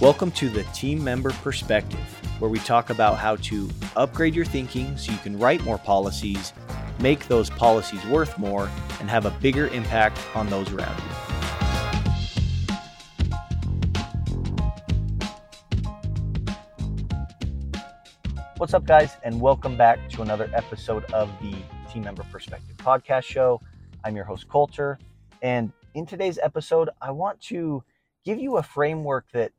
Welcome to the Team Member Perspective, where we talk about how to upgrade your thinking so you can write more policies, make those policies worth more, and have a bigger impact on those around you. What's up, guys, and welcome back to another episode of the Team Member Perspective podcast show. I'm your host, Colter, and in today's episode, I want to give you a framework that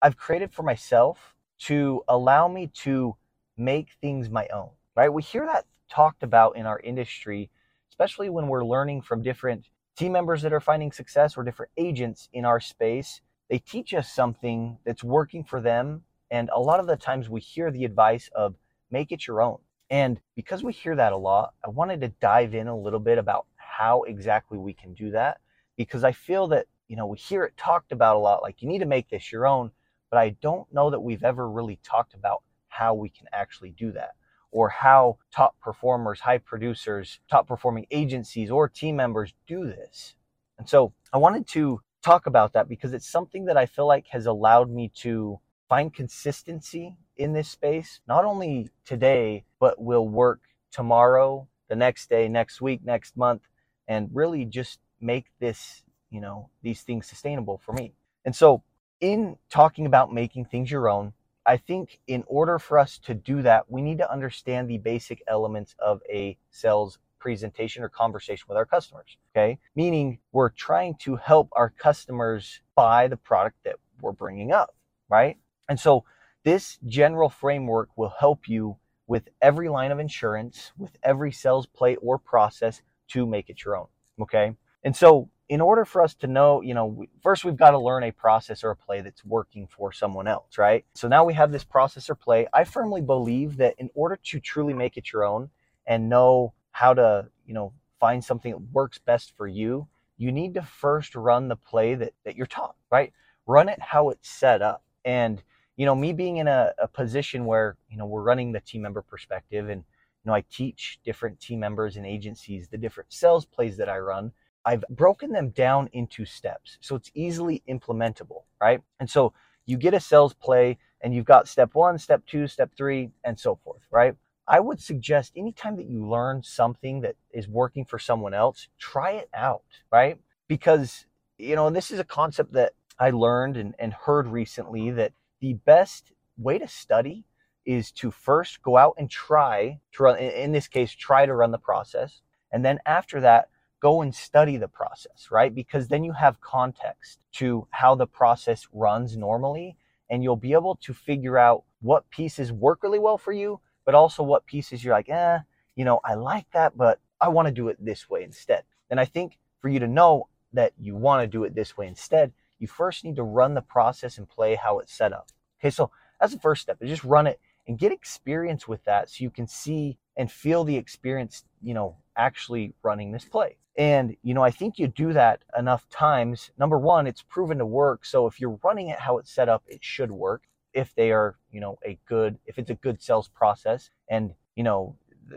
I've created for myself to allow me to make things my own, right? We hear that talked about in our industry, especially when we're learning from different team members that are finding success or different agents in our space. They teach us something that's working for them. And a lot of the times we hear the advice of make it your own. And because we hear that a lot, I wanted to dive in a little bit about how exactly we can do that because I feel that, you know, we hear it talked about a lot like you need to make this your own, but I don't know that we've ever really talked about how we can actually do that or how top performers, high producers, top performing agencies or team members do this. And so I wanted to talk about that because it's something that I feel like has allowed me to find consistency in this space, not only today, but will work tomorrow, the next day, next week, next month, and really just make this, you know, these things sustainable for me. And so in talking about making things your own, I think in order for us to do that, we need to understand the basic elements of a sales presentation or conversation with our customers. Okay. Meaning we're trying to help our customers buy the product that we're bringing up. Right. And so this general framework will help you with every line of insurance, with every sales play or process to make it your own. Okay. And so in order for us to know, you know, first we've got to learn a process or a play that's working for someone else, right? So now we have this process or play. I firmly believe that in order to truly make it your own and know how to, you know, find something that works best for you, you need to first run the play that, that you're taught, right? Run it how it's set up. And, you know, me being in a, a position where, you know, we're running the team member perspective and, you know, I teach different team members and agencies the different sales plays that I run I've broken them down into steps so it's easily implementable, right? And so you get a sales play and you've got step one, step two, step three, and so forth, right? I would suggest anytime that you learn something that is working for someone else, try it out, right? Because, you know, this is a concept that I learned and, and heard recently that the best way to study is to first go out and try to run, in this case, try to run the process. And then after that, go and study the process, right? Because then you have context to how the process runs normally, and you'll be able to figure out what pieces work really well for you, but also what pieces you're like, eh, you know, I like that, but I want to do it this way instead. And I think for you to know that you want to do it this way instead, you first need to run the process and play how it's set up. Okay, so that's the first step is just run it and get experience with that so you can see and feel the experience, you know, actually running this play. And, you know, I think you do that enough times. Number one, it's proven to work. So if you're running it how it's set up, it should work if they are, you know, a good, if it's a good sales process and, you know,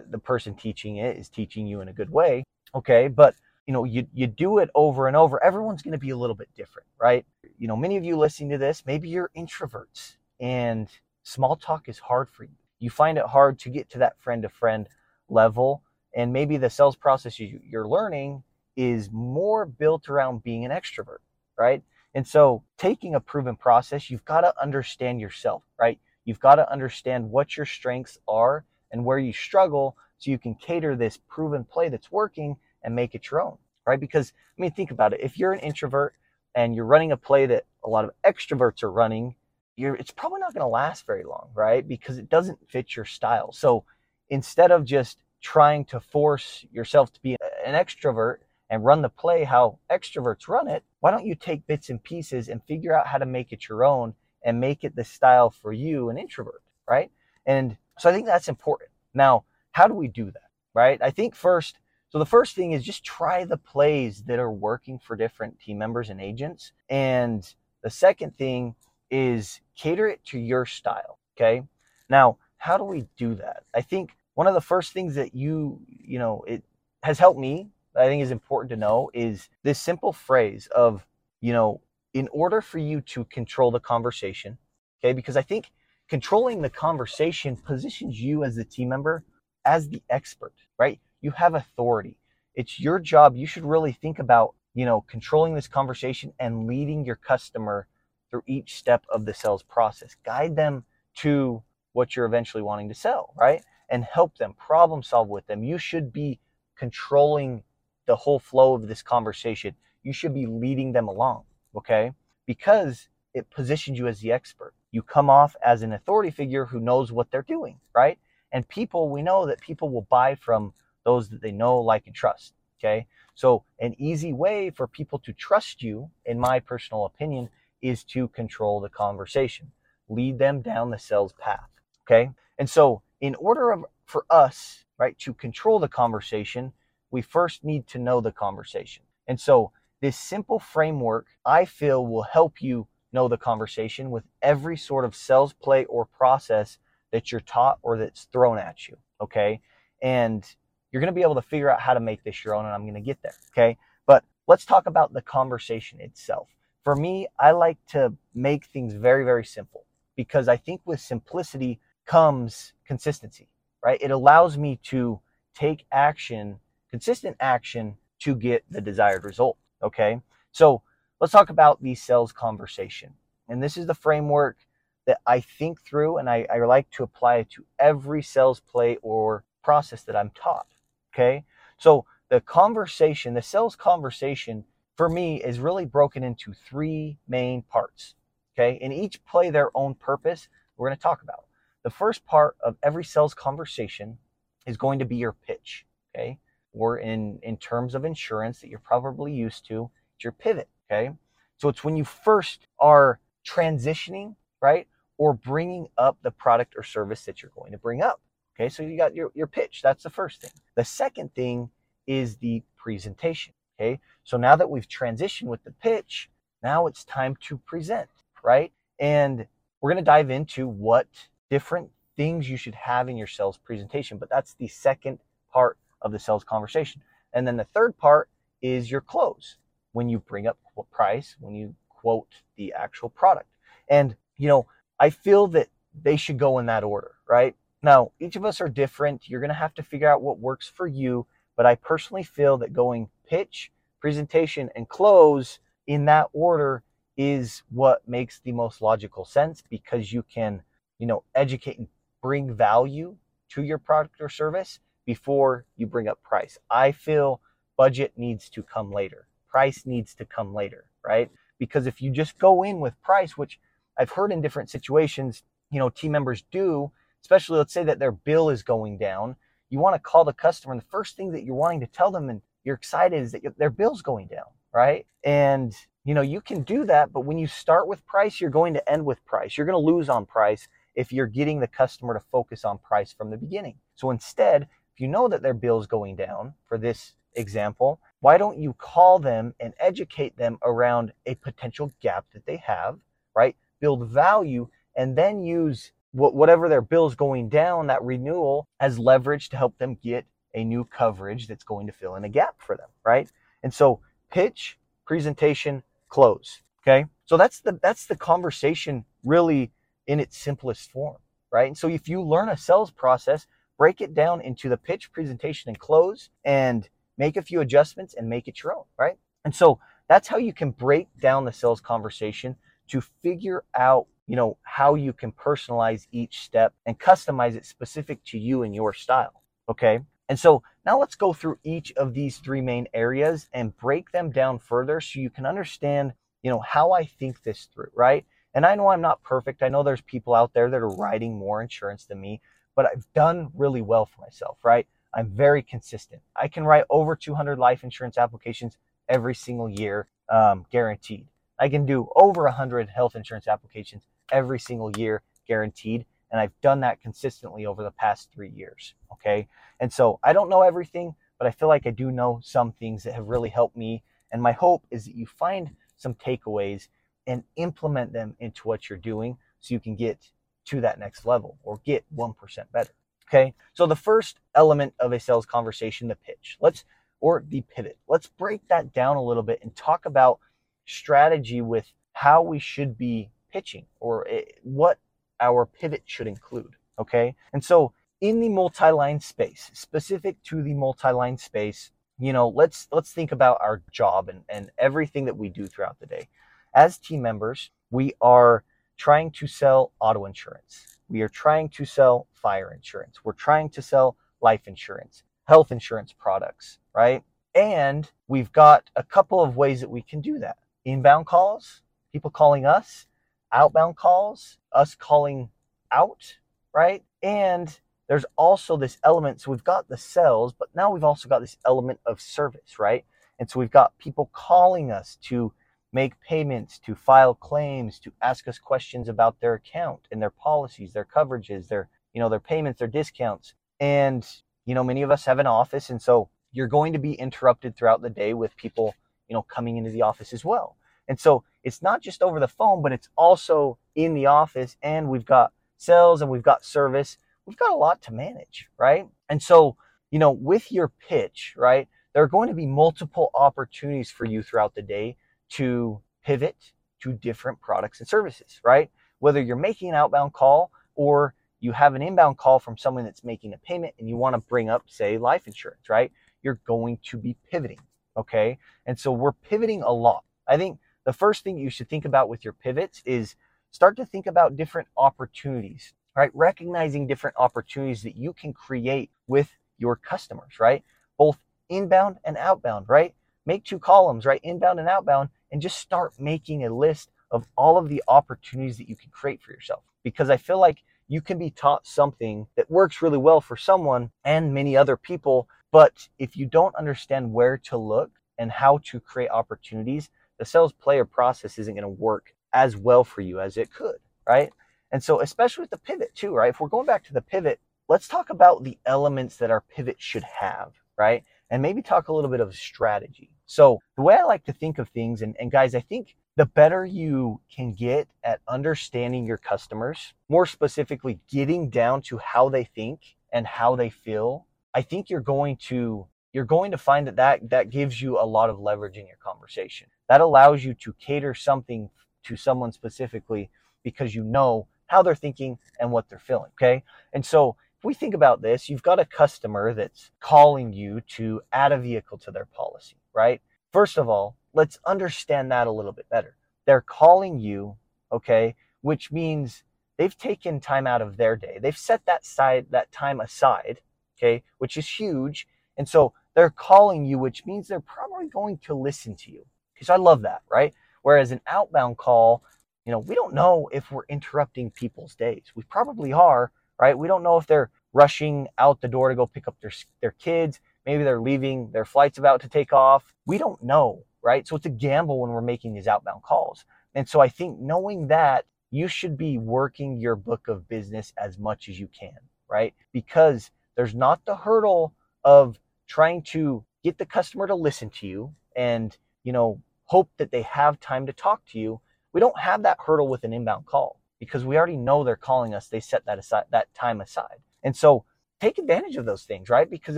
the, person teaching it is teaching you in a good way. Okay. But, you know, you, you do it over and over. Everyone's going to be a little bit different, right? You know, many of you listening to this, maybe you're introverts and small talk is hard for you. You find it hard to get to that friend to friend level and maybe the sales process you, you're learning is more built around being an extrovert, right? And so taking a proven process, you've got to understand yourself, right? You've got to understand what your strengths are and where you struggle so you can cater this proven play that's working and make it your own, right? Because, I mean, think about it. If you're an introvert and you're running a play that a lot of extroverts are running, you're, it's probably not going to last very long, right? Because it doesn't fit your style. So instead of just trying to force yourself to be an extrovert and run the play how extroverts run it, why don't you take bits and pieces and figure out how to make it your own and make it the style for you, an introvert, right? And so I think that's important. Now, how do we do that, right? I think first, so the first thing is just try the plays that are working for different team members and agents. And the second thing is cater it to your style, okay? Now, how do we do that? I think one of the first things that you, you know, it has helped me, I think is important to know is this simple phrase of, you know, in order for you to control the conversation, okay, because I think controlling the conversation positions you as the team member as the expert, right? You have authority. It's your job. You should really think about, you know, controlling this conversation and leading your customer through each step of the sales process. Guide them to what you're eventually wanting to sell, right? And help them problem solve with them. You should be controlling the whole flow of this conversation. You should be leading them along, okay? Because it positions you as the expert. You come off as an authority figure who knows what they're doing, right? And people, we know that people will buy from those that they know, like, and trust, okay? So, an easy way for people to trust you, in my personal opinion, is to control the conversation, lead them down the sales path, okay? And so, in order of, for us, right, to control the conversation, we first need to know the conversation. And so, this simple framework, I feel, will help you know the conversation with every sort of sales play or process that you're taught or that's thrown at you. Okay. And you're going to be able to figure out how to make this your own, and I'm going to get there. Okay. But let's talk about the conversation itself. For me, I like to make things very, very simple because I think with simplicity comes consistency, right? It allows me to take action, consistent action to get the desired result. Okay. So let's talk about the sales conversation. And this is the framework that I think through and I, I like to apply it to every sales play or process that I'm taught. Okay. So the conversation, the sales conversation for me is really broken into three main parts. Okay. And each play their own purpose we're going to talk about. The first part of every sales conversation is going to be your pitch. Okay. Or in, in terms of insurance that you're probably used to, it's your pivot. Okay. So it's when you first are transitioning, right? Or bringing up the product or service that you're going to bring up. Okay. So you got your, your pitch. That's the first thing. The second thing is the presentation. Okay. So now that we've transitioned with the pitch, now it's time to present, right? And we're going to dive into what different things you should have in your sales presentation. But that's the second part of the sales conversation. And then the third part is your close when you bring up price, when you quote the actual product. And, you know, I feel that they should go in that order, right? Now, each of us are different. You're going to have to figure out what works for you. But I personally feel that going pitch, presentation, and close in that order is what makes the most logical sense because you can, you know, educate and bring value to your product or service before you bring up price. I feel budget needs to come later price needs to come later, right? Because if you just go in with price, which I've heard in different situations, you know, team members do, especially let's say that their bill is going down, you want to call the customer, and the first thing that you're wanting to tell them and you're excited is that their bill's going down, right? And you know, you can do that, but when you start with price, you're going to end with price. You're going to lose on price if you're getting the customer to focus on price from the beginning. So instead, if you know that their bill's going down for this example, why don't you call them and educate them around a potential gap that they have, right? Build value and then use whatever their bill's going down, that renewal as leverage to help them get a new coverage that's going to fill in a gap for them, right? And so pitch, presentation, close. Okay. So that's the that's the conversation really in its simplest form, right? And so if you learn a sales process, break it down into the pitch, presentation, and close, and make a few adjustments and make it your own, right? And so that's how you can break down the sales conversation to figure out, you know, how you can personalize each step and customize it specific to you and your style. Okay. And so now let's go through each of these three main areas and break them down further so you can understand, you know, how I think this through, right? And I know I'm not perfect. I know there's people out there that are writing more insurance than me, but I've done really well for myself, right? I'm very consistent. I can write over 200 life insurance applications every single year, um, guaranteed. I can do over 100 health insurance applications every single year, guaranteed. And I've done that consistently over the past three years. Okay. And so I don't know everything, but I feel like I do know some things that have really helped me. And my hope is that you find some takeaways and implement them into what you're doing so you can get to that next level or get 1% better. Okay. So the first element of a sales conversation, the pitch, let's, or the pivot, let's break that down a little bit and talk about strategy with how we should be pitching or eh, what our pivot should include. Okay. And so in the multi-line space, specific to the multi-line space, you know, let's let's think about our job and, and everything that we do throughout the day. As team members, we are trying to sell auto insurance. We are trying to sell fire insurance. We're trying to sell life insurance, health insurance products, right? And we've got a couple of ways that we can do that. Inbound calls, people calling us, outbound calls, us calling out, right? And there's also this element. So we've got the sales, but now we've also got this element of service, right? And so we've got people calling us to make payments, to file claims, to ask us questions about their account and their policies, their coverages, their, you know, their payments, their discounts. And, you know, many of us have an office. And so you're going to be interrupted throughout the day with people, you know, coming into the office as well. And so it's not just over the phone, but it's also in the office. And we've got sales and we've got service. We've got a lot to manage, right? And so, you know, with your pitch, right, there are going to be multiple opportunities for you throughout the day to pivot to different products and services, right? Whether you're making an outbound call or you have an inbound call from someone that's making a payment and you want to bring up, say, life insurance, right? You're going to be pivoting, okay? And so we're pivoting a lot. I think the first thing you should think about with your pivots is start to think about different opportunities, right? Recognizing different opportunities that you can create with your customers, right? Both inbound and outbound, right? Make two columns, right? Inbound and outbound, and just start making a list of all of the opportunities that you can create for yourself. Because I feel like you can be taught something that works really well for someone and many other people. But if you don't understand where to look and how to create opportunities, the sales player process isn't going to work as well for you as it could, right? And so, especially with the pivot, too, right? If we're going back to the pivot, let's talk about the elements that our pivot should have, right? And maybe talk a little bit of strategy. So, the way I like to think of things, and, and guys, I think the better you can get at understanding your customers, more specifically, getting down to how they think and how they feel, I think you're going to you're going to find that, that that gives you a lot of leverage in your conversation. That allows you to cater something to someone specifically because you know how they're thinking and what they're feeling. Okay. And so if we think about this, you've got a customer that's calling you to add a vehicle to their policy, right? First of all, let's understand that a little bit better. They're calling you, okay, which means they've taken time out of their day. They've set that side that time aside, okay, which is huge. And so they're calling you, which means they're probably going to listen to you. Because I love that, right? Whereas an outbound call, you know, we don't know if we're interrupting people's days. We probably are, right? We don't know if they're rushing out the door to go pick up their, their kids. Maybe they're leaving, their flight's about to take off. We don't know, right? So it's a gamble when we're making these outbound calls. And so I think knowing that you should be working your book of business as much as you can, right? Because there's not the hurdle of trying to get the customer to listen to you and, you know, hope that they have time to talk to you. We don't have that hurdle with an inbound call because we already know they're calling us. They set that aside, that time aside. And so take advantage of those things, right? Because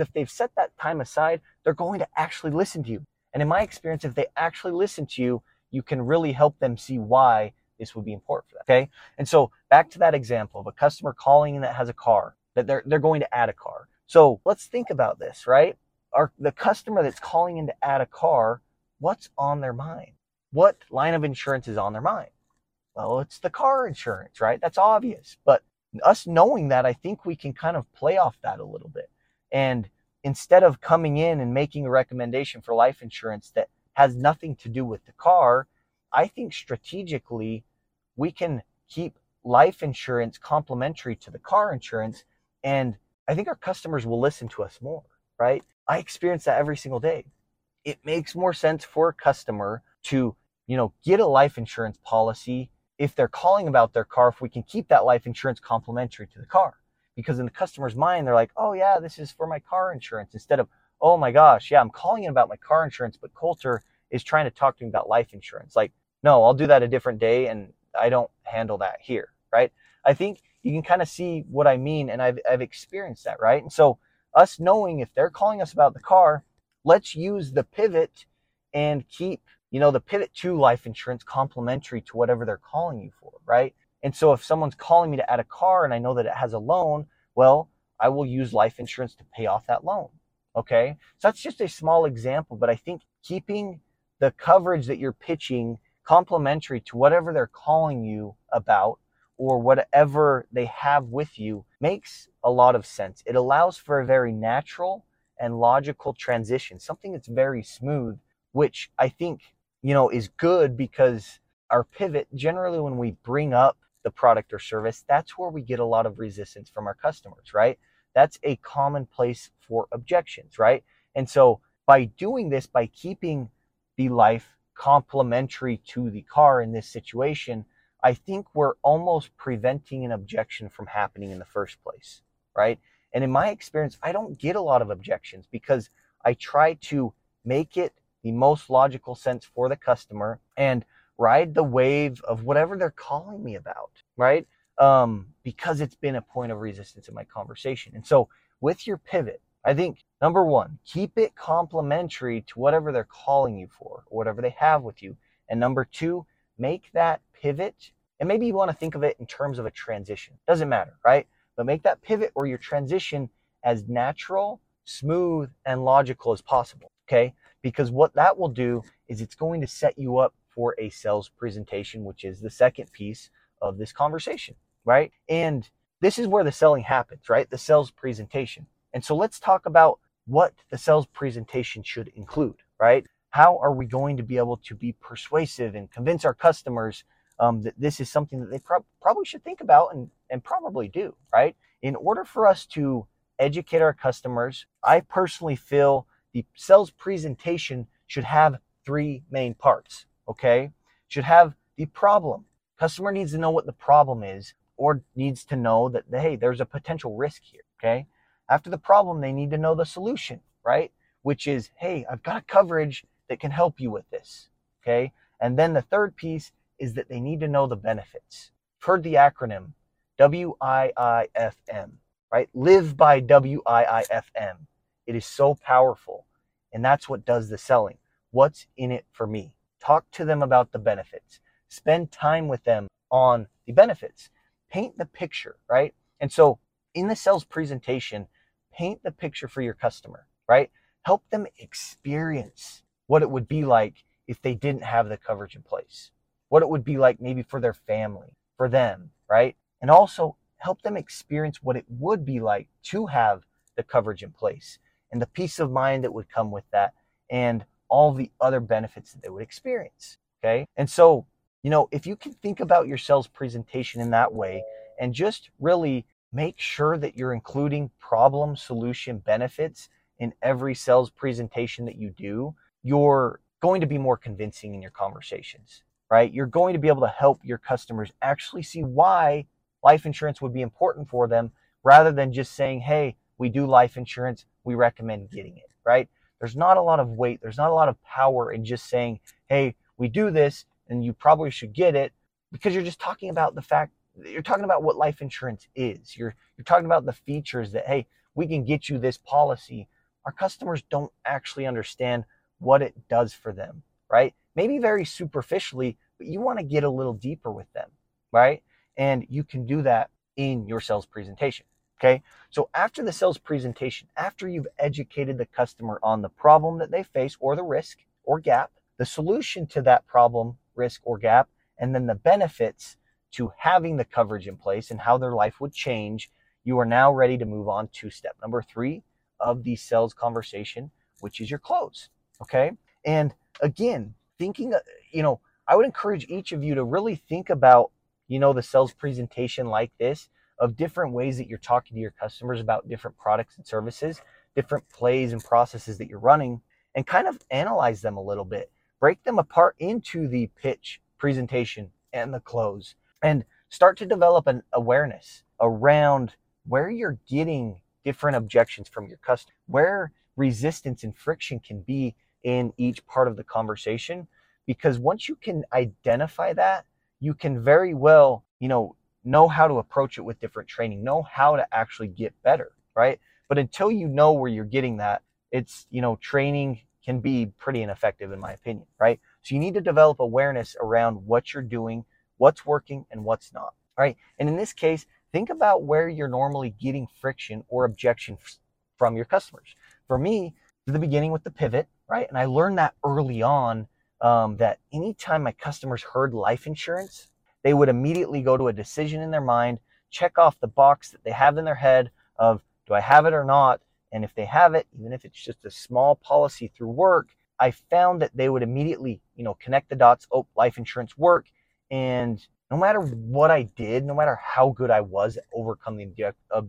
if they've set that time aside, they're going to actually listen to you. And in my experience, if they actually listen to you, you can really help them see why this would be important for them. Okay. And so back to that example of a customer calling in that has a car that they're, they're going to add a car. So let's think about this, right? Our, the customer that's calling in to add a car what's on their mind? What line of insurance is on their mind? Well, it's the car insurance, right? That's obvious. But us knowing that, I think we can kind of play off that a little bit. And instead of coming in and making a recommendation for life insurance that has nothing to do with the car, I think strategically we can keep life insurance complementary to the car insurance. And I think our customers will listen to us more, right? I experience that every single day it makes more sense for a customer to, you know, get a life insurance policy if they're calling about their car, if we can keep that life insurance complementary to the car. Because in the customer's mind, they're like, oh, yeah, this is for my car insurance. Instead of, oh my gosh, yeah, I'm calling in about my car insurance, but Colter is trying to talk to me about life insurance. Like, no, I'll do that a different day and I don't handle that here, right? I think you can kind of see what I mean, and I've, I've experienced that, right? And so, us knowing if they're calling us about the car, let's use the pivot and keep you know, the pivot to life insurance complementary to whatever they're calling you for, right? And so if someone's calling me to add a car and I know that it has a loan, well, I will use life insurance to pay off that loan. Okay. So that's just a small example, but I think keeping the coverage that you're pitching complementary to whatever they're calling you about or whatever they have with you makes a lot of sense. It allows for a very natural and logical transition, something that's very smooth, which I think, you know, is good because our pivot generally when we bring up the product or service, that's where we get a lot of resistance from our customers, right? That's a common place for objections, right? And so by doing this, by keeping the life complementary to the car in this situation, I think we're almost preventing an objection from happening in the first place, right? And in my experience, I don't get a lot of objections because I try to make it the most logical sense for the customer and ride the wave of whatever they're calling me about, right? Um, because it's been a point of resistance in my conversation. And so with your pivot, I think number one, keep it complementary to whatever they're calling you for or whatever they have with you. And number two, make that pivot. And maybe you want to think of it in terms of a transition. Doesn't matter, right? But make that pivot or your transition as natural, smooth, and logical as possible. Okay. Because what that will do is it's going to set you up for a sales presentation, which is the second piece of this conversation, right? And this is where the selling happens, right? The sales presentation. And so let's talk about what the sales presentation should include, right? How are we going to be able to be persuasive and convince our customers um, that this is something that they pro- probably should think about and, and probably do, right? In order for us to educate our customers, I personally feel the sales presentation should have three main parts okay, should have the problem. Customer needs to know what the problem is or needs to know that, hey, there's a potential risk here, okay? After the problem, they need to know the solution, right? Which is, hey, I've got a coverage that can help you with this, okay? And then the third piece is that they need to know the benefits. You've heard the acronym WIIFM, right? Live by WIIFM. It is so powerful. And that's what does the selling. What's in it for me? Talk to them about the benefits. Spend time with them on the benefits. Paint the picture, right? And so in the sales presentation, paint the picture for your customer, right? Help them experience what it would be like if they didn't have the coverage in place, what it would be like maybe for their family, for them, right? And also help them experience what it would be like to have the coverage in place and the peace of mind that would come with that and all the other benefits that they would experience. Okay. And so, you know, if you can think about your sales presentation in that way and just really make sure that you're including problem, solution, benefits in every sales presentation that you do, you're going to be more convincing in your conversations, right? You're going to be able to help your customers actually see why life insurance would be important for them rather than just saying, hey, we do life insurance, we recommend getting it, right? there's not a lot of weight, there's not a lot of power in just saying, hey, we do this and you probably should get it because you're just talking about the fact you're talking about what life insurance is. You're you're talking about the features that hey, we can get you this policy. Our customers don't actually understand what it does for them, right? Maybe very superficially, but you want to get a little deeper with them, right? And you can do that in your sales presentation. Okay. So after the sales presentation, after you've educated the customer on the problem that they face or the risk or gap, the solution to that problem, risk, or gap, and then the benefits to having the coverage in place and how their life would change, you are now ready to move on to step number three of the sales conversation, which is your close. Okay. And again, thinking, you know, I would encourage each of you to really think about, you know, the sales presentation like this of different ways that you're talking to your customers about different products and services, different plays and processes that you're running, and kind of analyze them a little bit. Break them apart into the pitch, presentation, and the close, and start to develop an awareness around where you're getting different objections from your customer, where resistance and friction can be in each part of the conversation. Because once you can identify that, you can very well, you know, know how to approach it with different training, know how to actually get better, right? But until you know where you're getting that, it's, you know, training can be pretty ineffective in my opinion, right? So you need to develop awareness around what you're doing, what's working, and what's not. Right. And in this case, think about where you're normally getting friction or objection from your customers. For me, the beginning with the pivot, right? And I learned that early on um, that anytime my customers heard life insurance, they would immediately go to a decision in their mind, check off the box that they have in their head of do I have it or not? And if they have it, even if it's just a small policy through work, I found that they would immediately, you know, connect the dots. Oh, life insurance work. And no matter what I did, no matter how good I was at overcoming the, uh,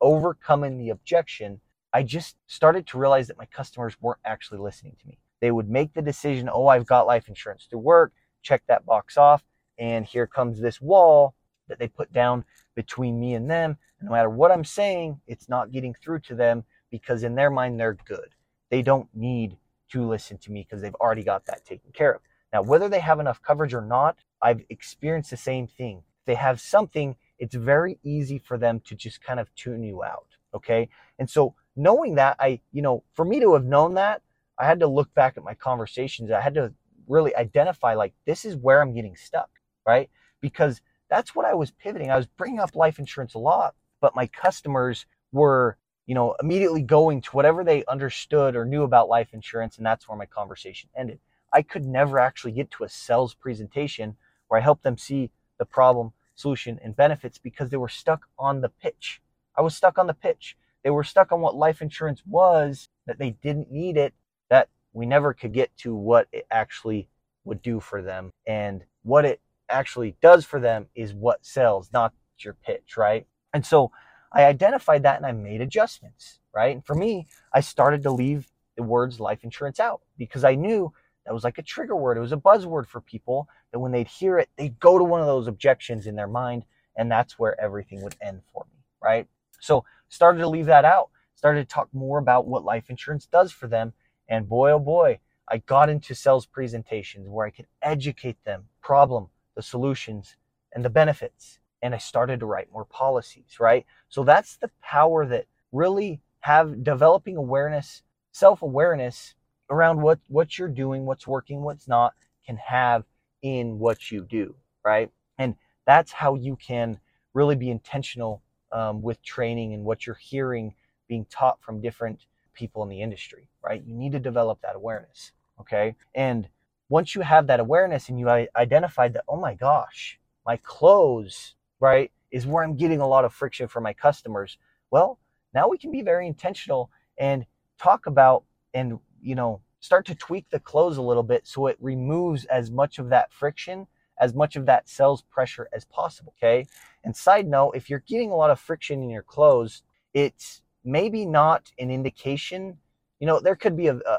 overcoming the objection, I just started to realize that my customers weren't actually listening to me. They would make the decision, oh, I've got life insurance through work, check that box off, and here comes this wall that they put down between me and them. And no matter what I'm saying, it's not getting through to them because in their mind, they're good. They don't need to listen to me because they've already got that taken care of. Now, whether they have enough coverage or not, I've experienced the same thing. If they have something, it's very easy for them to just kind of tune you out. Okay. And so knowing that, I, you know, for me to have known that, I had to look back at my conversations. I had to really identify like, this is where I'm getting stuck, right? Because that's what I was pivoting. I was bringing up life insurance a lot, but my customers were you know, immediately going to whatever they understood or knew about life insurance. And that's where my conversation ended. I could never actually get to a sales presentation where I helped them see the problem, solution, and benefits because they were stuck on the pitch. I was stuck on the pitch. They were stuck on what life insurance was, that they didn't need it, that we never could get to what it actually would do for them. And what it actually does for them is what sells, not your pitch, right? And so I identified that and I made adjustments, right? And for me, I started to leave the words life insurance out because I knew that was like a trigger word. It was a buzzword for people that when they'd hear it, they'd go to one of those objections in their mind, and that's where everything would end for me, right? So started to leave that out, started to talk more about what life insurance does for them. And boy, oh boy, I got into sales presentations where I could educate them, problem, the solutions, and the benefits and I started to write more policies, right? So that's the power that really have developing awareness, self-awareness around what what you're doing, what's working, what's not can have in what you do, right? And that's how you can really be intentional um, with training and what you're hearing being taught from different people in the industry, right? You need to develop that awareness, okay? And once you have that awareness and you identified that, oh my gosh, my close, right, is where I'm getting a lot of friction for my customers. Well, now we can be very intentional and talk about and, you know, start to tweak the close a little bit so it removes as much of that friction, as much of that sales pressure as possible. Okay. And side note, if you're getting a lot of friction in your close, it's maybe not an indication. You know, there could be a, a,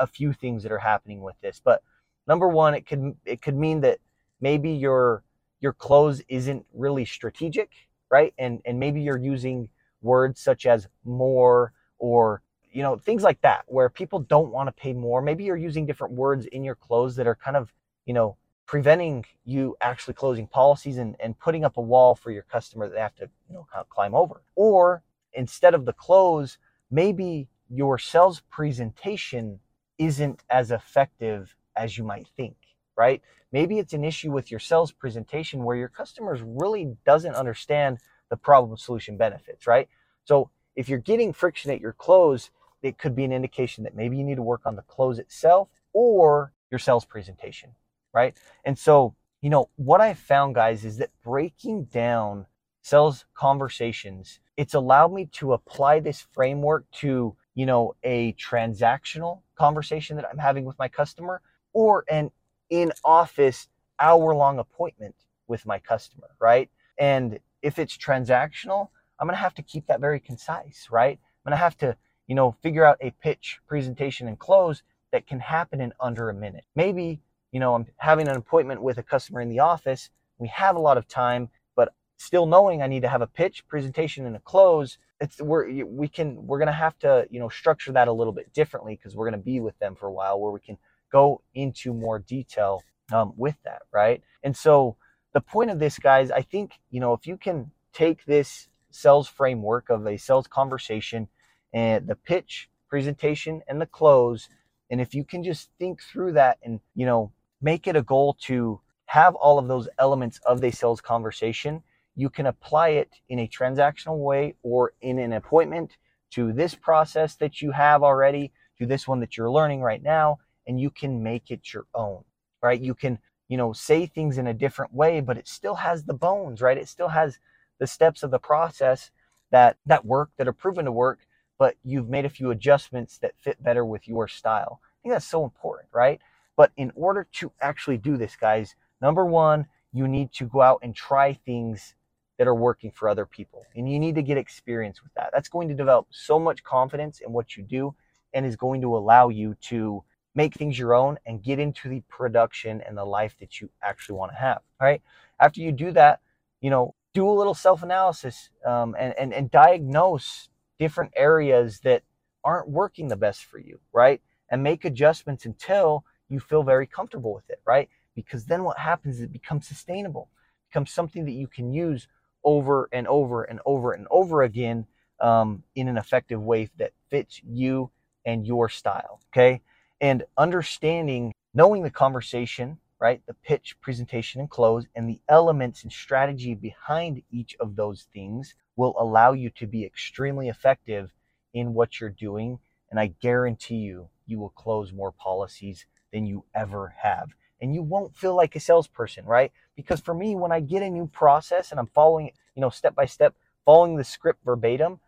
a few things that are happening with this, but number one, it could it could mean that maybe you're your close isn't really strategic, right? And and maybe you're using words such as more or you know things like that where people don't want to pay more. Maybe you're using different words in your close that are kind of you know preventing you actually closing policies and, and putting up a wall for your customer that they have to you know climb over. Or instead of the close, maybe your sales presentation isn't as effective as you might think, right? Maybe it's an issue with your sales presentation where your customers really doesn't understand the problem solution benefits, right? So if you're getting friction at your close, it could be an indication that maybe you need to work on the close itself or your sales presentation, right? And so, you know, what I found guys is that breaking down sales conversations, it's allowed me to apply this framework to, you know, a transactional conversation that I'm having with my customer or an in office hour long appointment with my customer, right? And if it's transactional, I'm going to have to keep that very concise, right? I'm going to have to, you know, figure out a pitch, presentation, and close that can happen in under a minute. Maybe, you know, I'm having an appointment with a customer in the office. We have a lot of time, but still knowing I need to have a pitch, presentation, and a close. It's we're we can we're gonna have to you know structure that a little bit differently because we're gonna be with them for a while where we can go into more detail um, with that, right? And so the point of this, guys, I think, you know, if you can take this sales framework of a sales conversation and the pitch, presentation, and the close, and if you can just think through that and, you know, make it a goal to have all of those elements of the sales conversation. You can apply it in a transactional way or in an appointment to this process that you have already, to this one that you're learning right now, and you can make it your own, right? You can, you know, say things in a different way, but it still has the bones, right? It still has the steps of the process that that work that are proven to work, but you've made a few adjustments that fit better with your style. I think that's so important, right? But in order to actually do this, guys, number one, you need to go out and try things that are working for other people. And you need to get experience with that. That's going to develop so much confidence in what you do and is going to allow you to make things your own and get into the production and the life that you actually want to have. All right. After you do that, you know, do a little self analysis um, and, and, and diagnose different areas that aren't working the best for you, right? And make adjustments until you feel very comfortable with it, right? Because then what happens is it becomes sustainable, becomes something that you can use over and over and over and over again um, in an effective way that fits you and your style. Okay. And understanding, knowing the conversation, right? The pitch, presentation, and close, and the elements and strategy behind each of those things will allow you to be extremely effective in what you're doing. And I guarantee you, you will close more policies than you ever have. And you won't feel like a salesperson, right? Because for me, when I get a new process and I'm following, you know, step by step, following the script verbatim,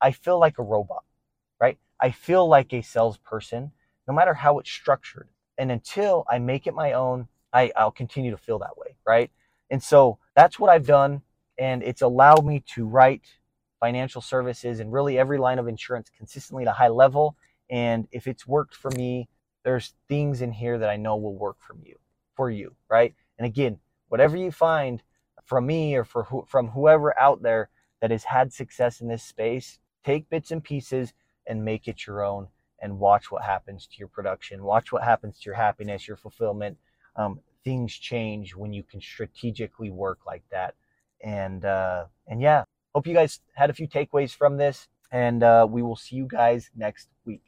I feel like a robot, right? I feel like a salesperson, no matter how it's structured. And until I make it my own, I, I'll continue to feel that way, right? And so that's what I've done. And it's allowed me to write financial services and really every line of insurance consistently at a high level. And if it's worked for me, there's things in here that I know will work from you, for you, right? And again, whatever you find from me or for who, from whoever out there that has had success in this space, take bits and pieces and make it your own and watch what happens to your production. Watch what happens to your happiness, your fulfillment. Um, things change when you can strategically work like that. And uh, and yeah, hope you guys had a few takeaways from this. And uh, we will see you guys next week.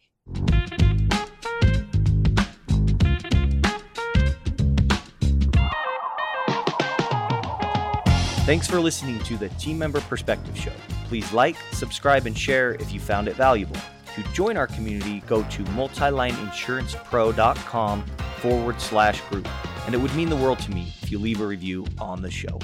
Thanks for listening to the Team Member Perspective Show. Please like, subscribe, and share if you found it valuable. To join our community, go to multilineinsurancepro.com forward slash group. And it would mean the world to me if you leave a review on the show.